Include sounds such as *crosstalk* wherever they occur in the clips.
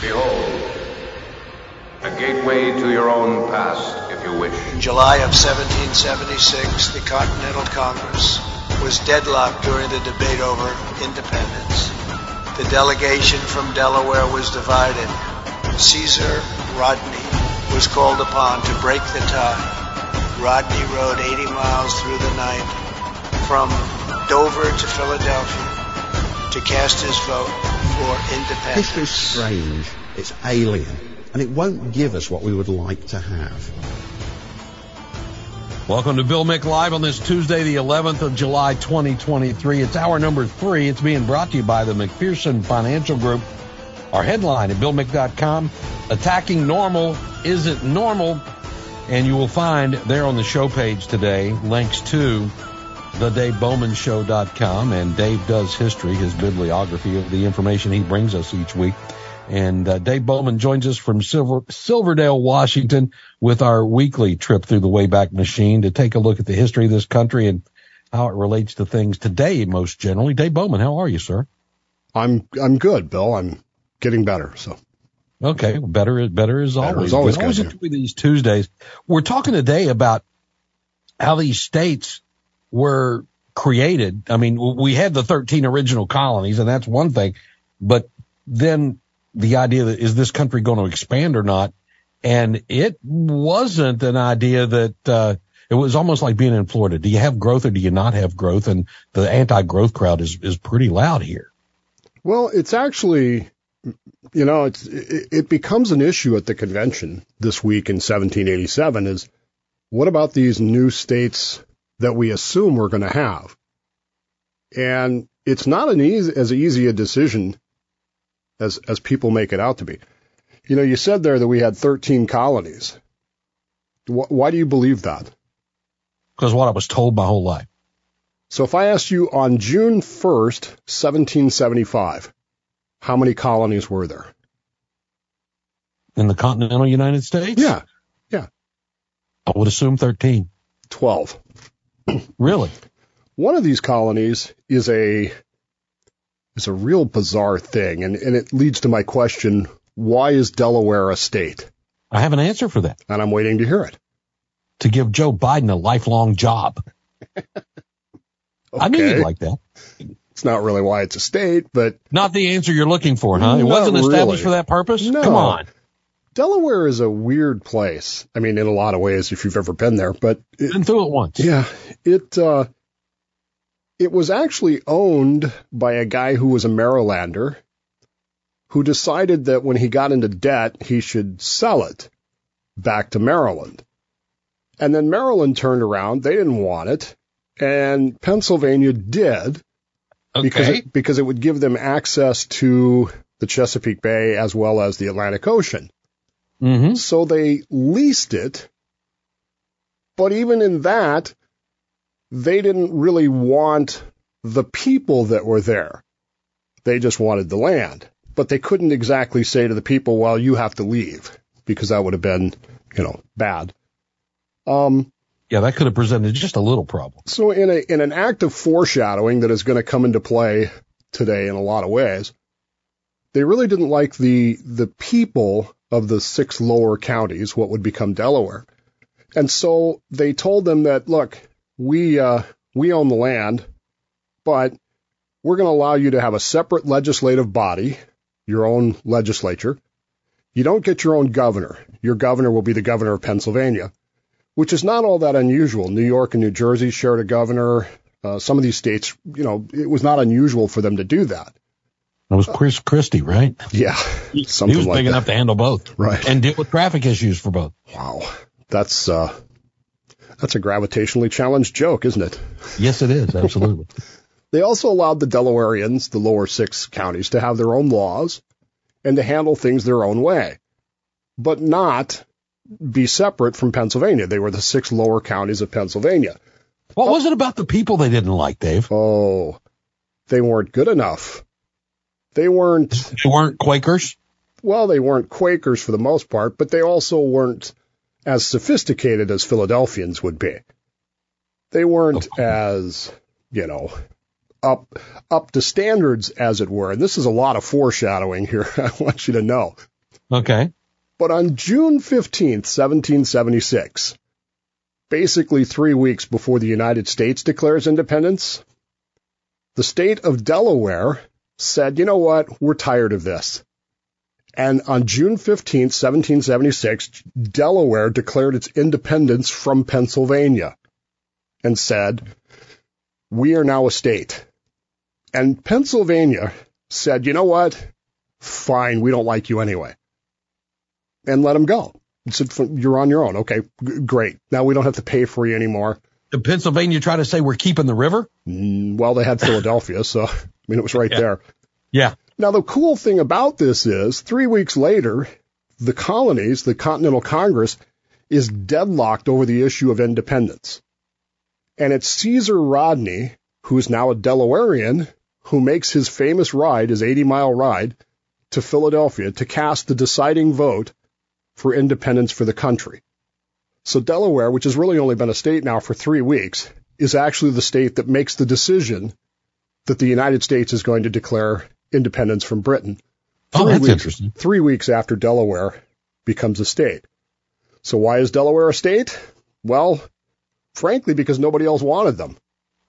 Behold, a gateway to your own past, if you wish. In July of 1776, the Continental Congress was deadlocked during the debate over independence. The delegation from Delaware was divided. Caesar Rodney was called upon to break the tie. Rodney rode 80 miles through the night from Dover to Philadelphia to cast his vote for independence. History's strange, it's alien, and it won't give us what we would like to have. Welcome to Bill Mick Live on this Tuesday, the 11th of July, 2023. It's hour number three. It's being brought to you by the McPherson Financial Group. Our headline at BillMick.com, Attacking Normal Isn't Normal. And you will find there on the show page today links to the DaveBowmanShow.com and Dave Does History, his bibliography of the information he brings us each week. And uh, Dave Bowman joins us from Silver, Silverdale, Washington with our weekly trip through the Wayback Machine to take a look at the history of this country and how it relates to things today most generally. Dave Bowman, how are you, sir? I'm I'm good, Bill. I'm getting better, so Okay, better better as Better always. as always, always enjoy these Tuesdays. We're talking today about how these states were created. I mean, we had the 13 original colonies, and that's one thing, but then the idea that is this country going to expand or not? And it wasn't an idea that uh, it was almost like being in Florida. Do you have growth or do you not have growth? And the anti-growth crowd is is pretty loud here. Well, it's actually, you know, it's it, it becomes an issue at the convention this week in 1787. Is what about these new states that we assume we're going to have? And it's not an easy, as easy a decision as as people make it out to be. You know, you said there that we had 13 colonies. Wh- why do you believe that? Because what I was told my whole life. So if I asked you on June 1st, 1775, how many colonies were there? In the continental United States? Yeah. Yeah, I would assume 13. 12. *clears throat* Really? One of these colonies is a is a real bizarre thing, and, and it leads to my question, why is Delaware a state? I have an answer for that. And I'm waiting to hear it. To give Joe Biden a lifelong job. I knew you'd like that. It's not really why it's a state, but Not the answer you're looking for, huh? It wasn't established really. for that purpose? No. Come on. Delaware is a weird place. I mean, in a lot of ways, if you've ever been there, but it, Been through it once. Yeah, it uh, it was actually owned by a guy who was a Marylander, who decided that when he got into debt, he should sell it back to Maryland. And then Maryland turned around; they didn't want it, and Pennsylvania did because it, because it would give them access to the Chesapeake Bay as well as the Atlantic Ocean. Mm-hmm. So they leased it, but even in that, they didn't really want the people that were there. They just wanted the land. But they couldn't exactly say to the people, well, you have to leave, because that would have been, you know, bad. Um, Yeah, that could have presented just a little problem. so in a in an act of foreshadowing that is going to come into play today in a lot of ways, they really didn't like the the people of the six lower counties, what would become Delaware, and so they told them that look, we uh, we own the land, but we're going to allow you to have a separate legislative body, your own legislature. You don't get your own governor. Your governor will be the governor of Pennsylvania which is not all that unusual. New York and New Jersey shared a governor. Uh, some of these states, you know, it was not unusual for them to do that. It was Chris Christie, right? Yeah, he was like big that. enough to handle both. Right. And deal with traffic issues for both. Wow, that's uh, that's a gravitationally challenged joke, isn't it? Yes, it is. Absolutely. *laughs* They also allowed the Delawareans, the lower six counties, to have their own laws and to handle things their own way, but not be separate from Pennsylvania. They were the six lower counties of Pennsylvania. what was it about the people they didn't like, Dave? Oh, they weren't good enough. They weren't They weren't Quakers? well, they weren't Quakers for the most part, but they also weren't as sophisticated as Philadelphians would be. They weren't as, you know, up up to standards as it were. And this is a lot of foreshadowing here. *laughs* I want you to know. Okay. But on June 15th, 1776, basically three weeks before the United States declares independence, the state of Delaware said, you know what, we're tired of this. And on June 15th, 1776, Delaware declared its independence from Pennsylvania and said, we are now a state. And Pennsylvania said, you know what? Fine, we don't like you anyway. And let them go. Said, you're on your own. Okay, g- great. Now we don't have to pay for you anymore. Did Pennsylvania try to say we're keeping the river? Mm, Well, they had Philadelphia, so mean, it was right Yeah. there. Yeah. Now, the cool thing about this is three weeks later, the colonies, the Continental Congress, is deadlocked over the issue of independence. And it's Caesar Rodney, who is now a Delawarean, who makes his famous ride, his 80 mile ride to Philadelphia to cast the deciding vote for independence for the country. So Delaware, which has really only been a state now for three weeks, is actually the state that makes the decision that the United States is going to declare independence from Britain. Oh, Three that's weeks, interesting. Three weeks after Delaware becomes a state. So why is Delaware a state? Well, frankly, because nobody else wanted them.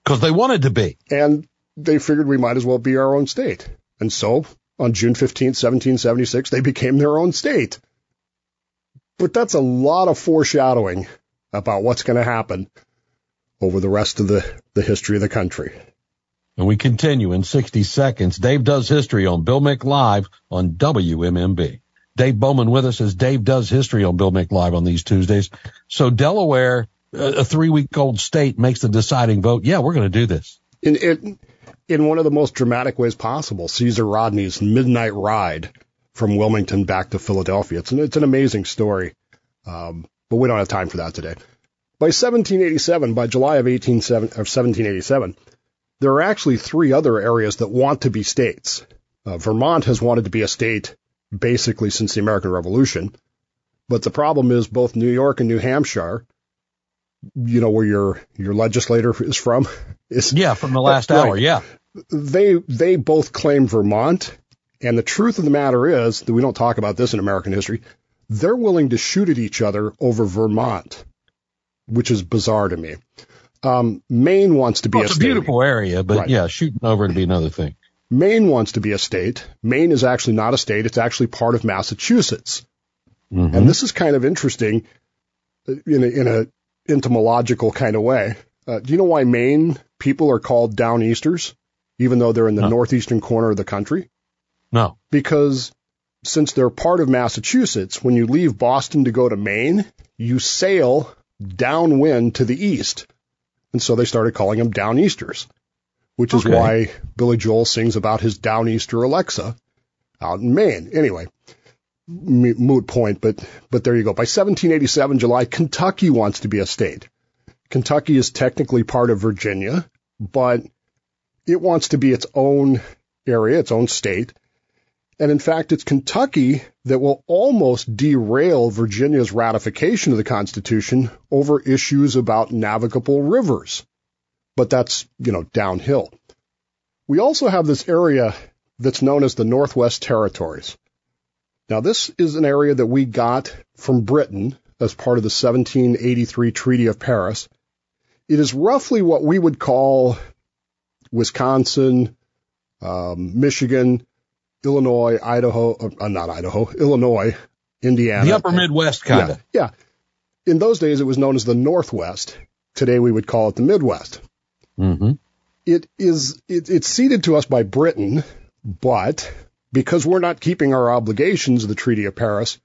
Because they wanted to be. And they figured we might as well be our own state. And so on June 15th, 1776, they became their own state. But that's a lot of foreshadowing about what's going to happen over the rest of the, the history of the country. And we continue in 60 seconds. Dave does history on Bill Mick Live on WMMB. Dave Bowman with us as Dave does history on Bill Mick Live on these Tuesdays. So Delaware, a three week old state makes the deciding vote. Yeah, we're going to do this. in, in in one of the most dramatic ways possible. Caesar Rodney's midnight ride from Wilmington back to Philadelphia. It's an, it's an amazing story, um, but we don't have time for that today. By 1787, by July of 18, of 1787, there are actually three other areas that want to be states. Uh, Vermont has wanted to be a state basically since the American Revolution, but the problem is both New York and New Hampshire, you know where your your legislator is from, *laughs* is Yeah, from the last Right. hour. Yeah. they they both claim Vermont, and the truth of the matter is that we don't talk about this in American history. They're willing to shoot at each other over Vermont, which is bizarre to me. Um, Maine wants to be Well, a it's a state. beautiful area, but Right. yeah, shooting over to be another thing. Maine wants to be a state. Maine is actually not a state. It's actually part of Massachusetts. Mhm. And this is kind of interesting in a, in a entomological kind of way. Uh, do you know why Maine people are called downeasters, even though they're in the No. northeastern corner of the country? No. because since they're part of Massachusetts, when you leave Boston to go to Maine, you sail downwind to the east. And so they started calling them downeasters, which is Okay. why Billy Joel sings about his downeaster Alexa out in Maine. Anyway, moot point, but, but there you go. By 1787 July, Kentucky wants to be a state. Kentucky is technically part of Virginia, but it wants to be its own area, its own state. And in fact, it's Kentucky that will almost derail Virginia's ratification of the Constitution over issues about navigable rivers. But that's, you know, downhill. We also have this area that's known as the Northwest Territories. Now, this is an area that we got from Britain as part of the 1783 Treaty of Paris. It is roughly what we would call Wisconsin, um, Michigan, Illinois, Idaho, uh, not Idaho, Illinois, Indiana. The upper Midwest kind of. Yeah, yeah. In those days, it was known as the Northwest. Today, we would call it the Midwest. Mm-hmm. It is it, it's ceded to us by Britain, but because we're not keeping our obligations of the Treaty of Paris,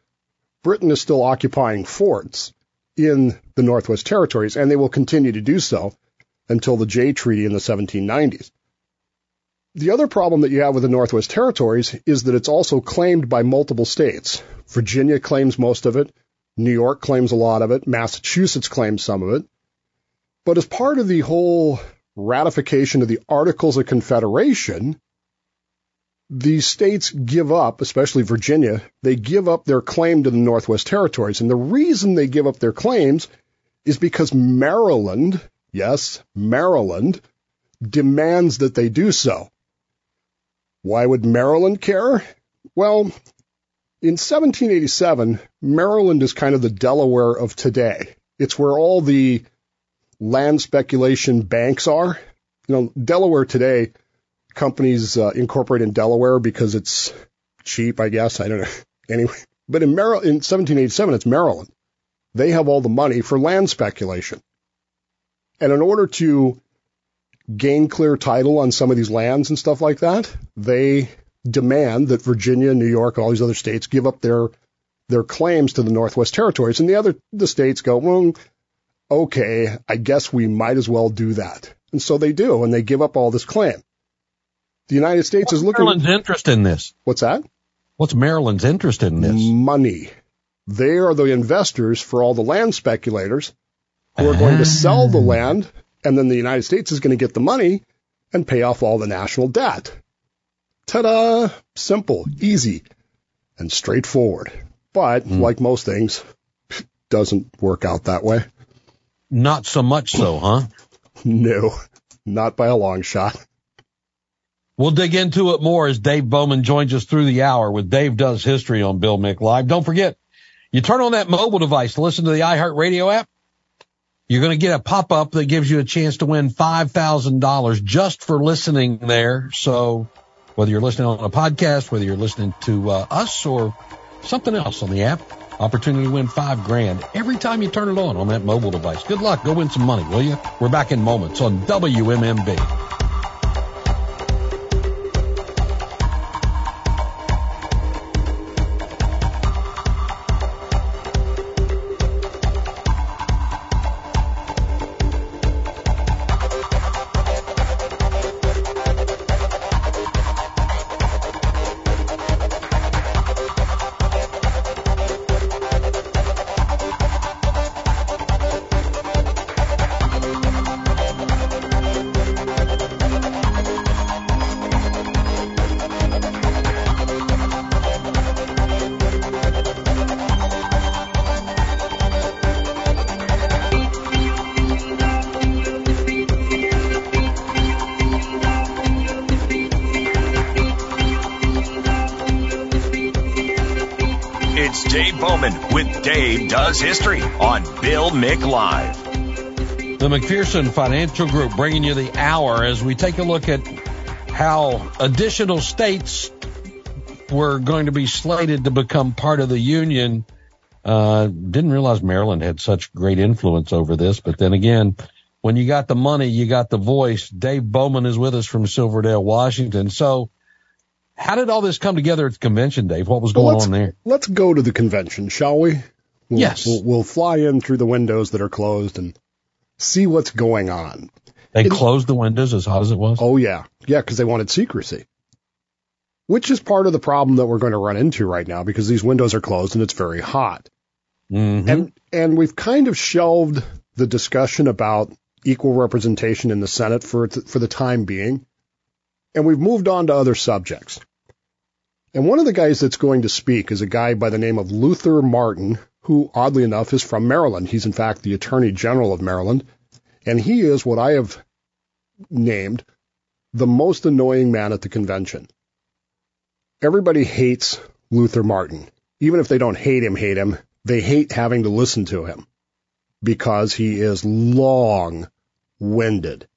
Britain is still occupying forts in the Northwest Territories, and they will continue to do so until the Jay Treaty in the 1790s. The other problem that you have with the Northwest Territories is that it's also claimed by multiple states. Virginia claims most of it, New York claims a lot of it, Massachusetts claims some of it. But as part of the whole ratification of the Articles of Confederation, the states give up, especially Virginia, they give up their claim to the Northwest Territories. And the reason they give up their claims is because Maryland, yes, Maryland, demands that they do so. Why would Maryland care? Well, In 1787, Maryland is kind of the Delaware of today. It's where all the land speculation banks are. You know, Delaware today, companies uh, incorporate in Delaware because it's cheap, I guess. I don't know. *laughs* Anyway, but in Maryland, in 1787, it's Maryland. They have all the money for land speculation. And in order to gain clear title on some of these lands and stuff like that, they demand that Virginia, New York, all these other states give up their their claims to the Northwest Territories, and the other the states go, well, okay, I guess we might as well do that, and so they do, and they give up all this claim. The United States What's is looking. At Maryland's interest in this? What's that? What's Maryland's interest in this? Money. They are the investors for all the land speculators who are going to sell the ah. land, and then the United States is going to get the money and pay off all the national debt. Ta-da! Simple, easy, and straightforward. But hmm. like most things, doesn't work out that way. Not so much so, huh? *laughs* No, not by a long shot. We'll dig into it more as Dave Bowman joins us through the hour with Dave Does History on Bill Mick Live. Don't forget, you turn on that mobile device to listen to the iHeartRadio app. You're going to get a pop up that gives you a chance to win $5,000 just for listening there. So whether you're listening on a podcast, whether you're listening to uh, us or something else on the app, opportunity to win five grand every time you turn it on on that mobile device. Good luck. Go win some money, will you? We're back in moments on WMMB. With Dave Does History on Bill Mick Live. The McPherson Financial Group bringing you the hour as we take a look at how additional states were going to be slated to become part of the union. Uh, didn't realize Maryland had such great influence over this, but then again, when you got the money, you got the voice. Dave Bowman is with us from Silverdale, Washington. So how did all this come together at the convention, Dave? What was going let's, on there? let's go to the convention, shall we? We'll, Yes. We'll, we'll fly in through the windows that are closed and see what's going on. They It- closed the windows as hot as it was. Oh yeah, yeah, because they wanted secrecy, which is part of the problem that we're going to run into right now because these windows are closed and it's very hot. Mhm. And and we've kind of shelved the discussion about equal representation in the Senate for for the time being, and we've moved on to other subjects. And one of the guys that's going to speak is a guy by the name of Luther Martin, who oddly enough is from Maryland. He's in fact the Attorney General of Maryland, and he is what I have named the most annoying man at the convention. Everybody hates Luther Martin. Even if they don't hate him, hate him, they hate having to listen to him because he is long winded.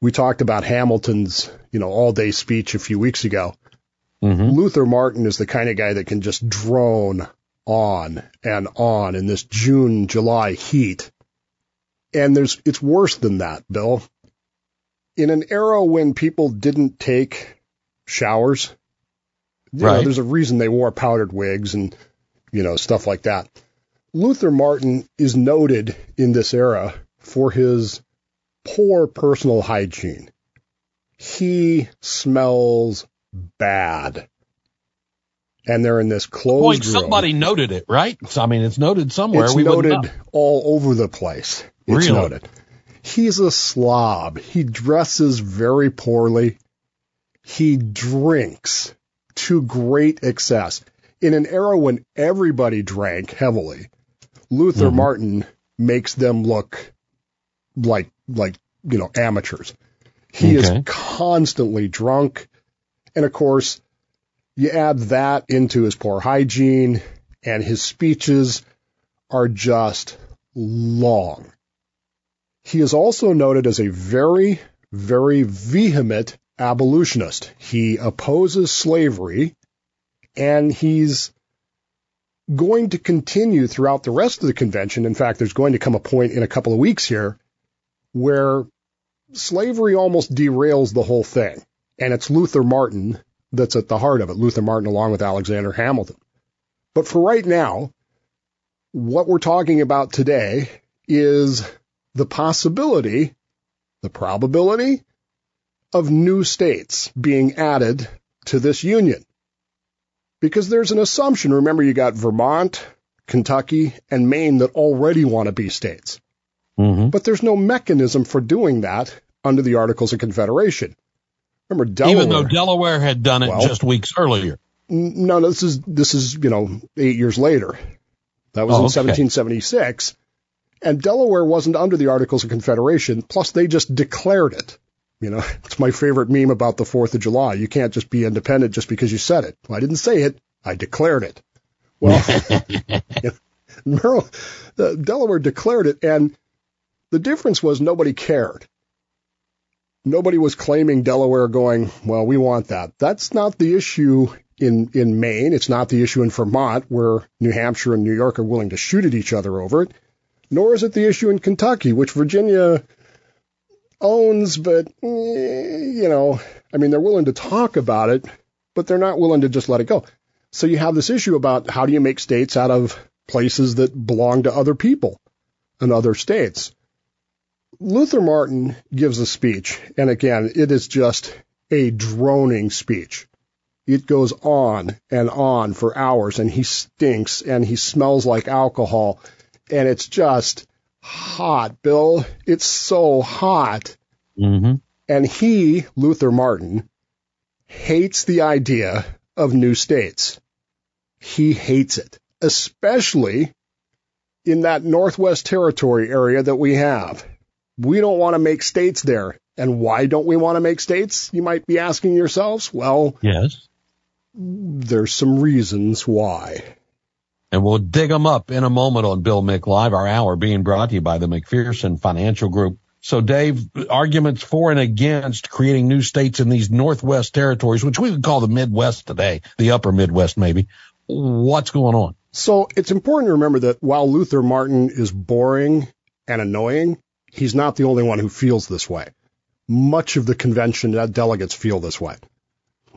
We talked about Hamilton's, you know, all day speech a few weeks ago. Mhm. Luther Martin is the kind of guy that can just drone on and on in this June, July heat. And there's, it's worse than that, Bill. In an era when people didn't take showers, you know, Right. there's a reason they wore powdered wigs and, you know, stuff like that. Luther Martin is noted in this era for his poor personal hygiene. He smells bad. And they're in this closed Point, room. somebody noted it, right? I mean, it's noted somewhere. It's we noted all over the place. It's Really? noted. He's a slob. He dresses very poorly. He drinks to great excess. In an era when everybody drank heavily, Luther Mhm. Martin makes them look like like you know amateurs. He is constantly drunk, and of course, You add that into his poor hygiene, and his speeches are just long. He is also noted as a very, very vehement abolitionist. He opposes slavery, and he's going to continue throughout the rest of the convention. In fact, there's going to come a point in a couple of weeks here where slavery almost derails the whole thing. And it's Luther Martin that's at the heart of it. Luther Martin along with Alexander Hamilton. But for right now, what we're talking about today is the possibility, the probability of new states being added to this union. Because there's an assumption. Remember, you got Vermont, Kentucky, and Maine that already want to be states. Mm-hmm. But there's no mechanism for doing that under the Articles of Confederation. Remember, Delaware. Even though Delaware had done it Well- just weeks earlier. No, no, this is this is you know eight years later. That was Oh, in okay. 1776, and Delaware wasn't under the Articles of Confederation. Plus, they just declared it. You know, *laughs* it's my favorite meme about the Fourth of July. You can't just be independent just because you said it. Well, I didn't say it. I declared it. Well, *laughs* *laughs* Merrill, the Delaware declared it, and the difference was nobody cared. Nobody was claiming Delaware going, well, we want that. That's not the issue in, in Maine. It's not the issue in Vermont where New Hampshire and New York are willing to shoot at each other over it. Nor is it the issue in Kentucky, which Virginia owns, but, eh, you know, I mean, they're willing to talk about it, but they're not willing to just let it go. So you have this issue about how do you make states out of places that belong to other people and other states. Luther Martin gives a speech, and again, it is just a droning speech. It goes on and on for hours, and he stinks, and he smells like alcohol, and it's just hot, Bill. It's so hot. Mm-hmm. And he, Luther Martin, hates the idea of new states. He hates it, especially in that Northwest Territory area that we have. We don't want to make states there. And why don't we want to make states? You might be asking yourselves. Well, Yes. there's some reasons why. And we'll dig them up in a moment on Bill Mick Live, our hour being brought to you by the McPherson Financial Group. So Dave, arguments for and against creating new states in these Northwest territories, which we would call the Midwest today, the upper Midwest maybe. What's going on? So it's important to remember that while Luther Martin is boring and annoying, he's not the only one who feels this way. Much of the convention delegates feel this way,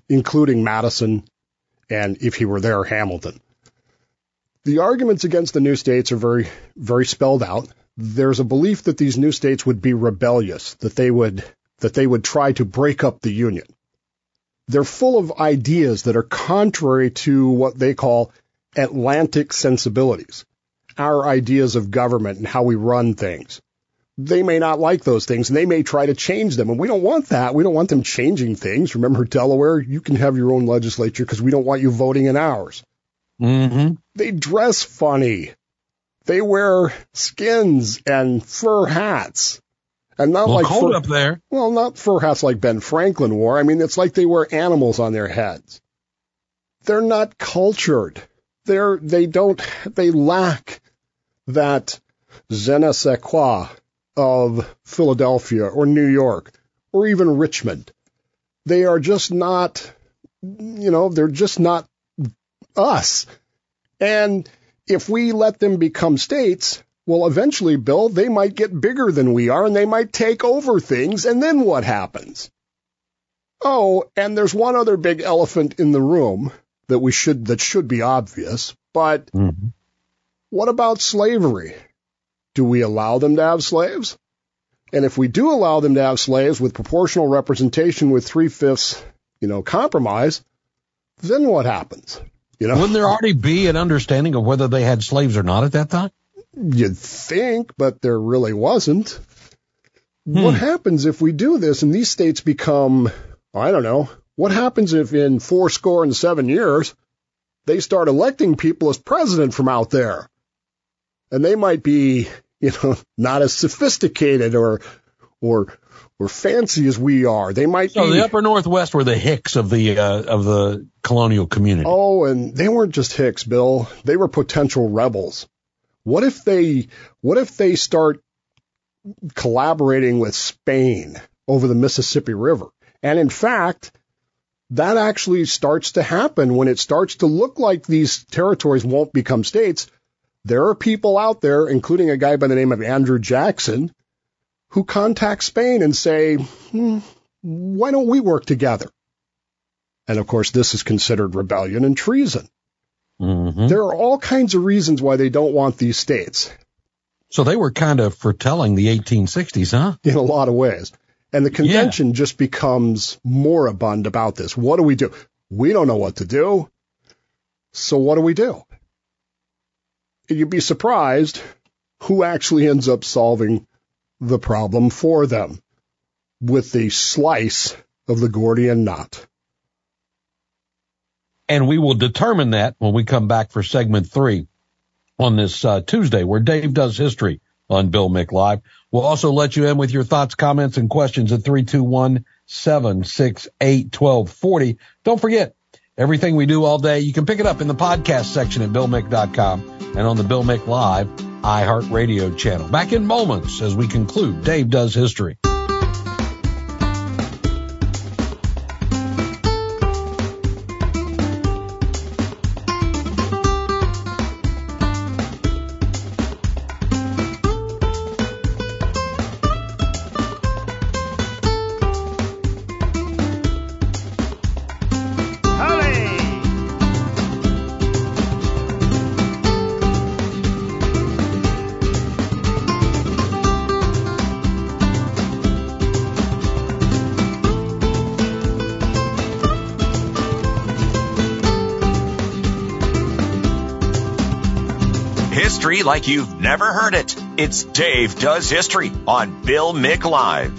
including Madison and, if he were there, Hamilton. The arguments against the new states are very, very spelled out. There's a belief that these new states would be rebellious, that they would, that they would try to break up the union. They're full of ideas that are contrary to what they call Atlantic sensibilities, our ideas of government and how we run things. They may not like those things and they may try to change them. And we don't want that. We don't want them changing things. Remember Delaware, you can have your own legislature because we don't want you voting in ours. Mm-hmm. They dress funny. They wear skins and fur hats. And not Well, like cold fur, up there. well, not fur hats like Ben Franklin wore. I mean, it's like they wear animals on their heads. They're not cultured. They're, they don't, they lack that je ne sais quoi of Philadelphia or New York or even Richmond. They are just not, you know, they're just not us. And if we let them become states, well, eventually, Bill, they might get bigger than we are and they might take over things. And then what happens? Oh, and there's one other big elephant in the room that we should, that should be obvious. But Mm-hmm. what about slavery? Do we allow them to have slaves? And if we do allow them to have slaves with proportional representation with three fifths, you know, compromise, then what happens? You know, Wouldn't there already be an understanding of whether they had slaves or not at that time? You'd think, but there really wasn't. Hmm. What happens if we do this and these states become, I don't know, what happens if in four score and seven years they start electing people as president from out there? And they might be, you know, not as sophisticated or, or, We're fancy as we are. They might So be. the upper northwest were the Hicks of the uh, of the colonial community. Oh, and they weren't just Hicks, Bill. They were potential rebels. What if they what if they start collaborating with Spain over the Mississippi River? And in fact, that actually starts to happen when it starts to look like these territories won't become states. There are people out there, including a guy by the name of Andrew Jackson, who contact Spain and say, hmm, why don't we work together? And of course, this is considered rebellion and treason. Mhm. There are all kinds of reasons why they don't want these states So they were kind of foretelling the 1860s, huh? in a lot of ways. And the convention just becomes moribund about this. What do we do? We don't know what to do. So what do we do? You'd be surprised who actually ends up solving the problem for them with the slice of the Gordian knot. And we will determine that when we come back for segment three on this uh, Tuesday, where Dave does history on Bill Mick Live. We'll also let you in with your thoughts, comments, and questions at 321 768 1240. Don't forget, everything we do all day, you can pick it up in the podcast section at BillMick.com and on the Bill Mick Live iHeartRadio channel. Back in moments as we conclude Dave Does History. Like you've never heard it. It's Dave Does History on Bill Mick Live.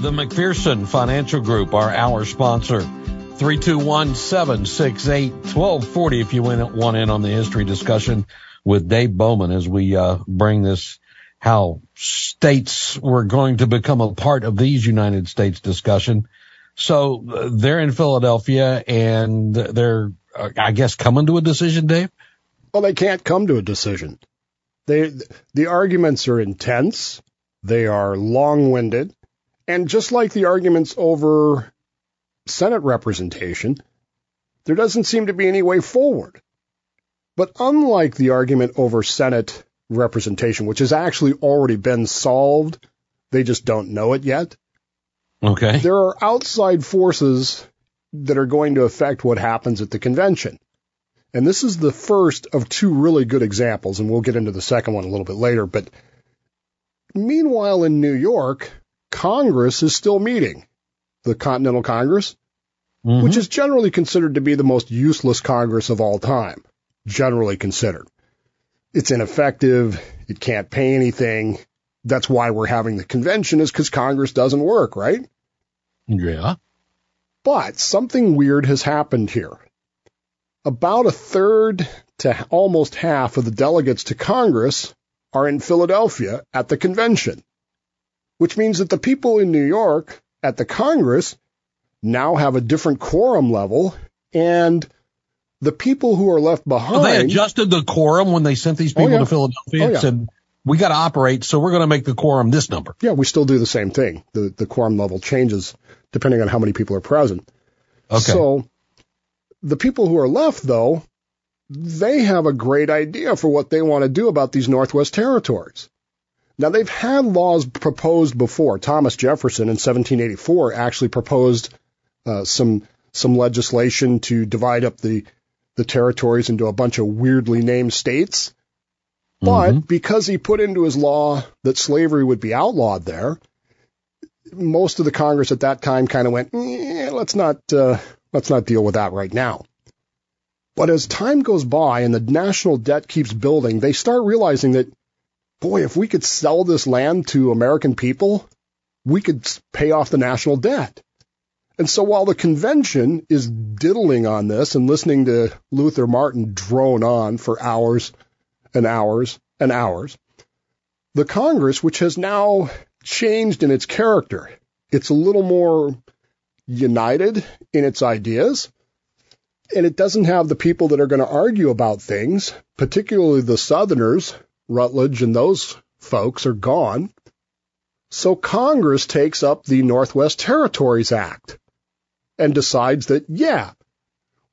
The McPherson Financial Group are our sponsor. 321-768-1240 if you want in on the history discussion with Dave Bowman as we uh, bring this how states were going to become a part of these United States discussion. So they're in Philadelphia and they're, uh, I guess, coming to a decision, Dave? Well, they can't come to a decision. They, the arguments are intense. They are long-winded. And just like the arguments over Senate representation, there doesn't seem to be any way forward. But unlike the argument over Senate representation, which has actually already been solved, they just don't know it yet. Okay. There are outside forces that are going to affect what happens at the convention. And this is the first of two really good examples, and we'll get into the second one a little bit later. But meanwhile, in New York, Congress is still meeting. The Continental Congress, Mhm. which is generally considered to be the most useless Congress of all time, generally considered. It's ineffective. It can't pay anything. That's why we're having the convention is because Congress doesn't work, right? Yeah. But something weird has happened here. About a third to almost half of the delegates to Congress are in Philadelphia at the convention, which means that the people in New York at the Congress now have a different quorum level and the people who are left behind. Well, they adjusted the quorum when they sent these oh, people Oh, yeah. to Philadelphia Oh, and yeah. said, we got to operate, so we're going to make the quorum this number. yeah, we still do the same thing. The, the quorum level changes depending on how many people are present. Okay. So the people who are left, though, they have a great idea for what they want to do about these Northwest territories. Now, they've had laws proposed before. Thomas Jefferson in 1784 actually proposed uh, some some legislation to divide up the the territories into a bunch of weirdly named states. But Mhm. because he put into his law that slavery would be outlawed there, most of the Congress at that time kind of went, eh, let's not uh, let's not deal with that right now. But as time goes by and the national debt keeps building, they start realizing that, boy, if we could sell this land to American people, we could pay off the national debt. And so while the convention is diddling on this and listening to Luther Martin drone on for hours and hours and hours, the Congress, which has now changed in its character. It's a little more united in its ideas, and it doesn't have the people that are going to argue about things, particularly the Southerners, Rutledge and those folks are gone. So Congress takes up the Northwest Territories Act and decides that, yeah,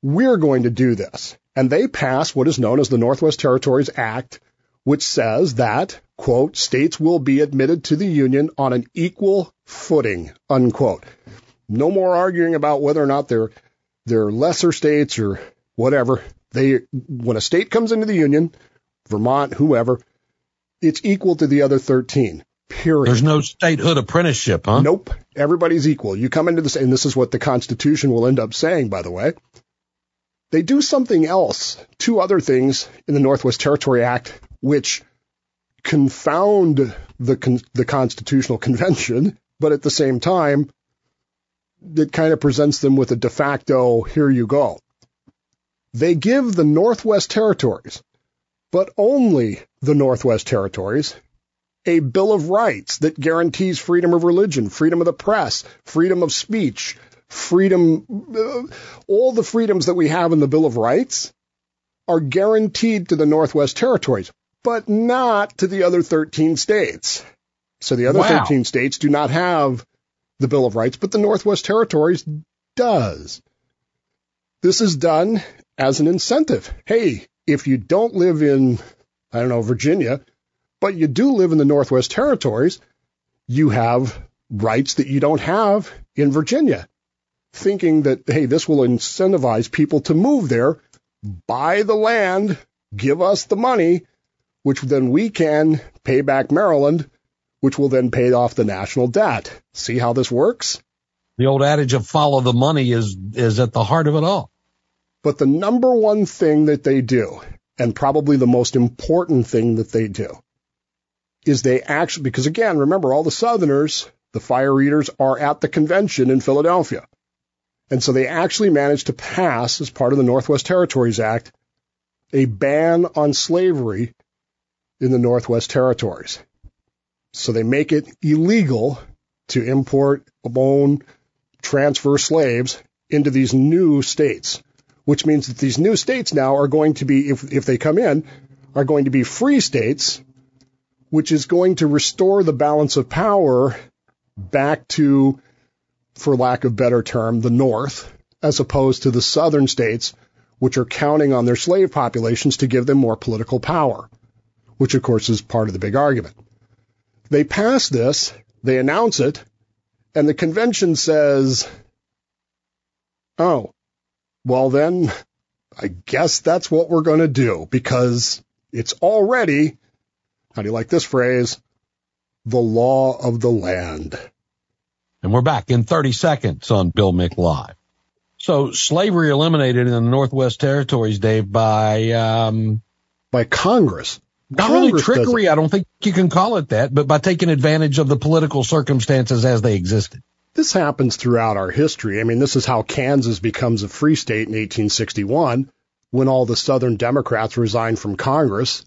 we're going to do this. And they pass what is known as the Northwest Territories Act, which says that, quote, states will be admitted to the Union on an equal footing, unquote. No more arguing about whether or not they're they're lesser states or whatever. They when a state comes into the Union, Vermont, whoever, it's equal to the other 13. Period. There's no statehood apprenticeship, huh? Nope. Everybody's equal. You come into this, and this is what the Constitution will end up saying, by the way. They do something else, two other things in the Northwest Territory Act, which confound the, the Constitutional *laughs* Convention, but at the same time, it kind of presents them with a de facto, here you go. They give the Northwest Territories, but only the Northwest Territories, a Bill of Rights that guarantees freedom of religion, freedom of the press, freedom of speech, freedom, uh, all the freedoms that we have in the Bill of Rights are guaranteed to the Northwest Territories, but not to the other 13 states. So the other wow. 13 states do not have the Bill of Rights, but the Northwest Territories does. This is done as an incentive. Hey, if you don't live in, I don't know, Virginia, but you do live in the Northwest Territories, you have rights that you don't have in Virginia. Thinking that, hey, this will incentivize people to move there, buy the land, give us the money, which then we can pay back Maryland which will then pay off the national debt. See how this works? The old adage of follow the money is, is at the heart of it all. But the number one thing that they do, and probably the most important thing that they do, is they actually, because again, remember all the Southerners, the fire eaters are at the convention in Philadelphia. And so they actually managed to pass, as part of the Northwest Territories Act, a ban on slavery in the Northwest Territories. So they make it illegal to import, own, transfer slaves into these new states, which means that these new states now are going to be, if, if they come in, are going to be free states, which is going to restore the balance of power back to, for lack of better term, the North, as opposed to the southern states, which are counting on their slave populations to give them more political power, which of course is part of the big argument. They pass this, they announce it, and the convention says, oh, well then, I guess that's what we're going to do because it's already, how do you like this phrase? The law of the land. And we're back in 30 seconds on Bill Mick Live. So slavery eliminated in the Northwest Territories, Dave, by, um, by Congress. Not Congress really trickery. I don't think you can call it that, but by taking advantage of the political circumstances as they existed. This happens throughout our history. I mean, this is how Kansas becomes a free state in 1861 when all the Southern Democrats resign from Congress.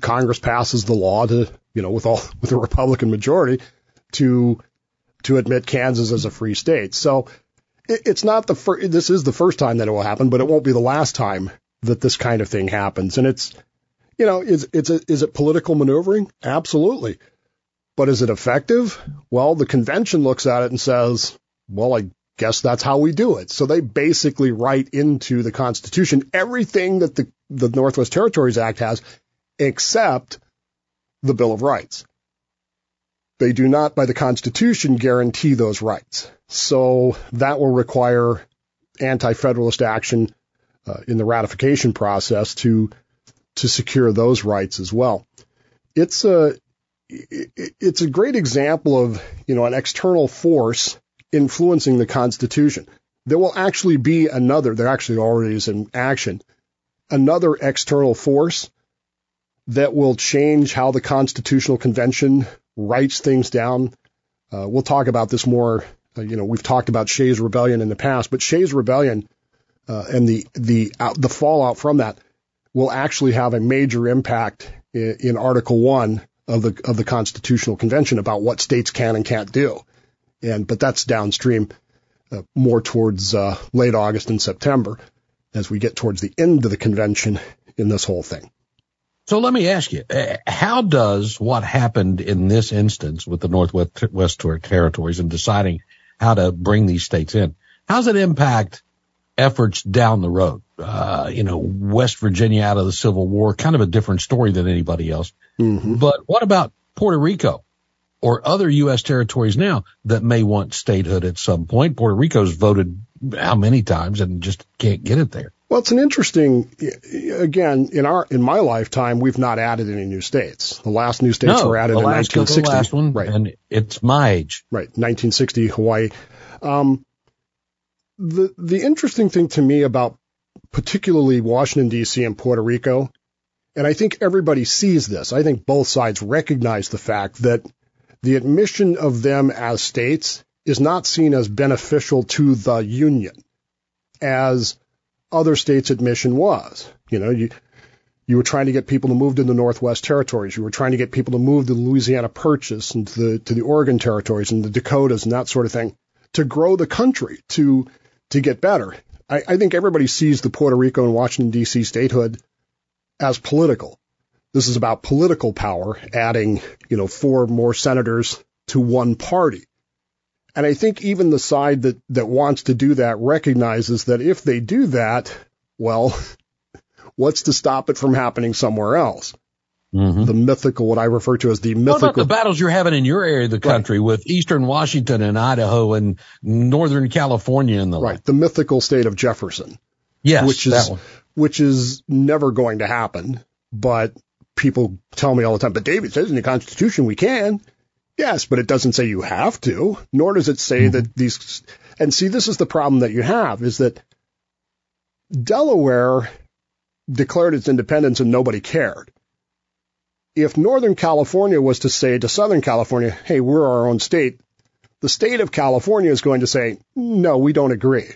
Congress passes the law to, you know, with all, *laughs* with a Republican majority to, to admit Kansas as a free state. So it, it's not the first, this is the first time that it will happen, but it won't be the last time that this kind of thing happens. And it's, you know, is it's a, is it political maneuvering? Absolutely. But is it effective? Well, the convention looks at it and says, well, I guess that's how we do it. So they basically write into the Constitution everything that the, the Northwest Territories Act has, except the Bill of Rights. They do not, by the Constitution, guarantee those rights. So that will require anti-federalist action uh, in the ratification process to to secure those rights as well. It's a it's a great example of you know an external force influencing the Constitution. There will actually be another. There actually already is in action. Another external force that will change how the Constitutional Convention writes things down. Uh, we'll talk about this more. Uh, you know, we've talked about Shays' Rebellion in the past, but Shays' Rebellion uh, and the the the fallout from that will actually have a major impact in, in Article 1 of the of the Constitutional Convention about what states can and can't do. And but that's downstream, uh, more towards uh, late August and September, as we get towards the end of the convention in this whole thing. So let me ask you, uh, how does what happened in this instance with the Northwest West Territories and deciding how to bring these states in, how does it impact efforts down the road? Uh, you know, West Virginia out of the Civil War, kind of a different story than anybody else. Mm-hmm. But what about Puerto Rico or other U.S. territories now that may want statehood at some point? Puerto Rico's voted how many times and just can't get it there. Well, it's an interesting. Again, in our in my lifetime, we've not added any new states. The last new states no, were added in 1960. The last one, right? And it's my age, right? 1960, Hawaii. Um, the the interesting thing to me about particularly Washington D.C. and Puerto Rico, and I think everybody sees this. I think both sides recognize the fact that the admission of them as states is not seen as beneficial to the union as other states' admission was. You know, you you were trying to get people to move to the Northwest Territories. You were trying to get people to move to the Louisiana Purchase and to the to the Oregon Territories and the Dakotas and that sort of thing to grow the country to to get better. I, I think everybody sees the Puerto Rico and Washington D.C. statehood as political. This is about political power, adding you know four more senators to one party. And I think even the side that, that wants to do that recognizes that if they do that, well, *laughs* what's to stop it from happening somewhere else? Mm-hmm. The mythical, what I refer to as the mythical. What about the battles you're having in your area of the country right. with Eastern Washington and Idaho and Northern California and the right, like? the mythical state of Jefferson. Yes, which is which is never going to happen. But people tell me all the time, but David says in the Constitution we can. Yes, but it doesn't say you have to, nor does it say mm-hmm. that these, and see, this is the problem that you have is that Delaware declared its independence and nobody cared. If Northern California was to say to Southern California, hey, we're our own state, the state of California is going to say, no, we don't agree.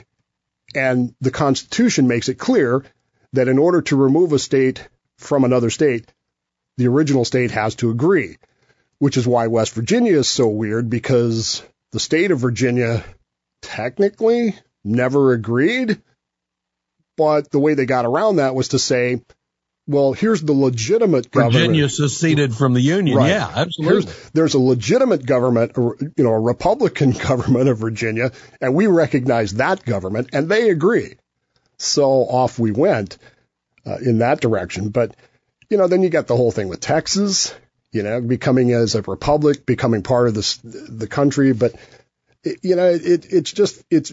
And the Constitution makes it clear that in order to remove a state from another state, the original state has to agree which is why West Virginia is so weird because the state of Virginia technically never agreed. But the way they got around that was to say, well, here's the legitimate government. Virginia seceded from the Union. Right. Yeah, absolutely. Here's, there's a legitimate government, you know, a Republican *laughs* government of Virginia, and we recognize that government, and they agree. So off we went uh, in that direction. But, you know, then you got the whole thing with Texas you know, becoming as a republic, becoming part of this, the country. But, you know, it, it's just, it's,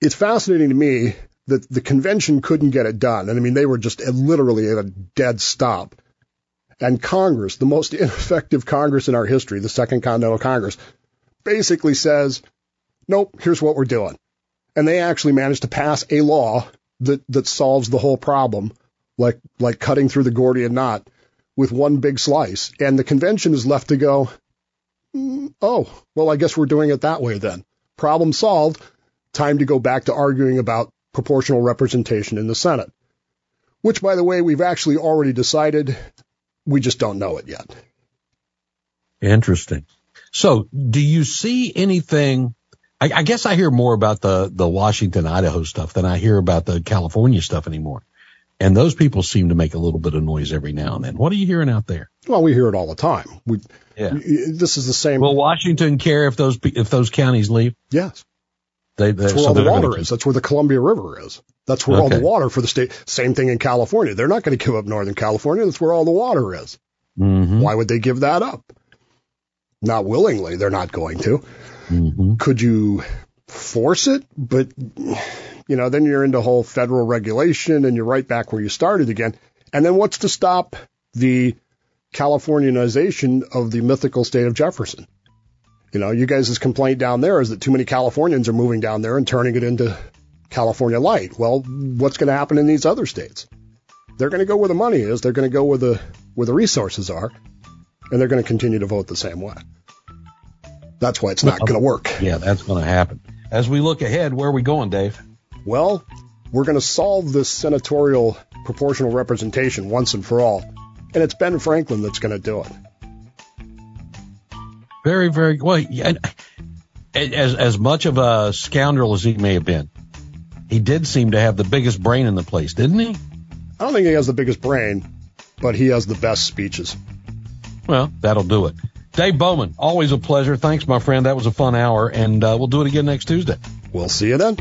it's fascinating to me that the convention couldn't get it done. And I mean, they were just literally at a dead stop. And Congress, the most *laughs* ineffective Congress in our history, the Second Continental Congress, basically says, nope, here's what we're doing. And they actually managed to pass a law that, that solves the whole problem, like, like cutting through the Gordian knot with one big slice. And the convention is left to go, mm, oh, well, I guess we're doing it that way then. Problem solved. Time to go back to arguing about proportional representation in the Senate. Which, by the way, we've actually already decided. We just don't know it yet. Interesting. So, do you see anything? I, I guess I hear more about the, the Washington, Idaho stuff than I hear about the California stuff anymore. And those people seem to make a little bit of noise every now and then. What are you hearing out there? Well, we hear it all the time. We, yeah. This is the same. Will Washington care if those if those counties leave? Yes. They, That's where so all the water is. That's where the Columbia River is. That's where okay. all the water for the state. Same thing in California. They're not going to give up Northern California. That's where all the water is. Mm-hmm. Why would they give that up? Not willingly. They're not going to. Mm-hmm. Could you force it? But you know, then you're into whole federal regulation and you're right back where you started again. And then what's to stop the Californianization of the mythical state of Jefferson? You know, you guys' complaint down there is that too many Californians are moving down there and turning it into California light. Well, what's going to happen in these other states? They're going to go where the money is. They're going to go where the where the resources are, and they're going to continue to vote the same way. That's why it's not going to work. Yeah, that's going to happen. As we look ahead, where are we going, Dave? Well, we're going to solve this senatorial proportional representation once and for all. And it's Ben Franklin that's going to do it. Very, very well. Yeah, as as much of a scoundrel as he may have been, he did seem to have the biggest brain in the place, didn't he? I don't think he has the biggest brain, but he has the best speeches. Well, that'll do it. Dave Bowman, always a pleasure. Thanks, my friend. That was a fun hour, and uh, we'll do it again next Tuesday. We'll see you then.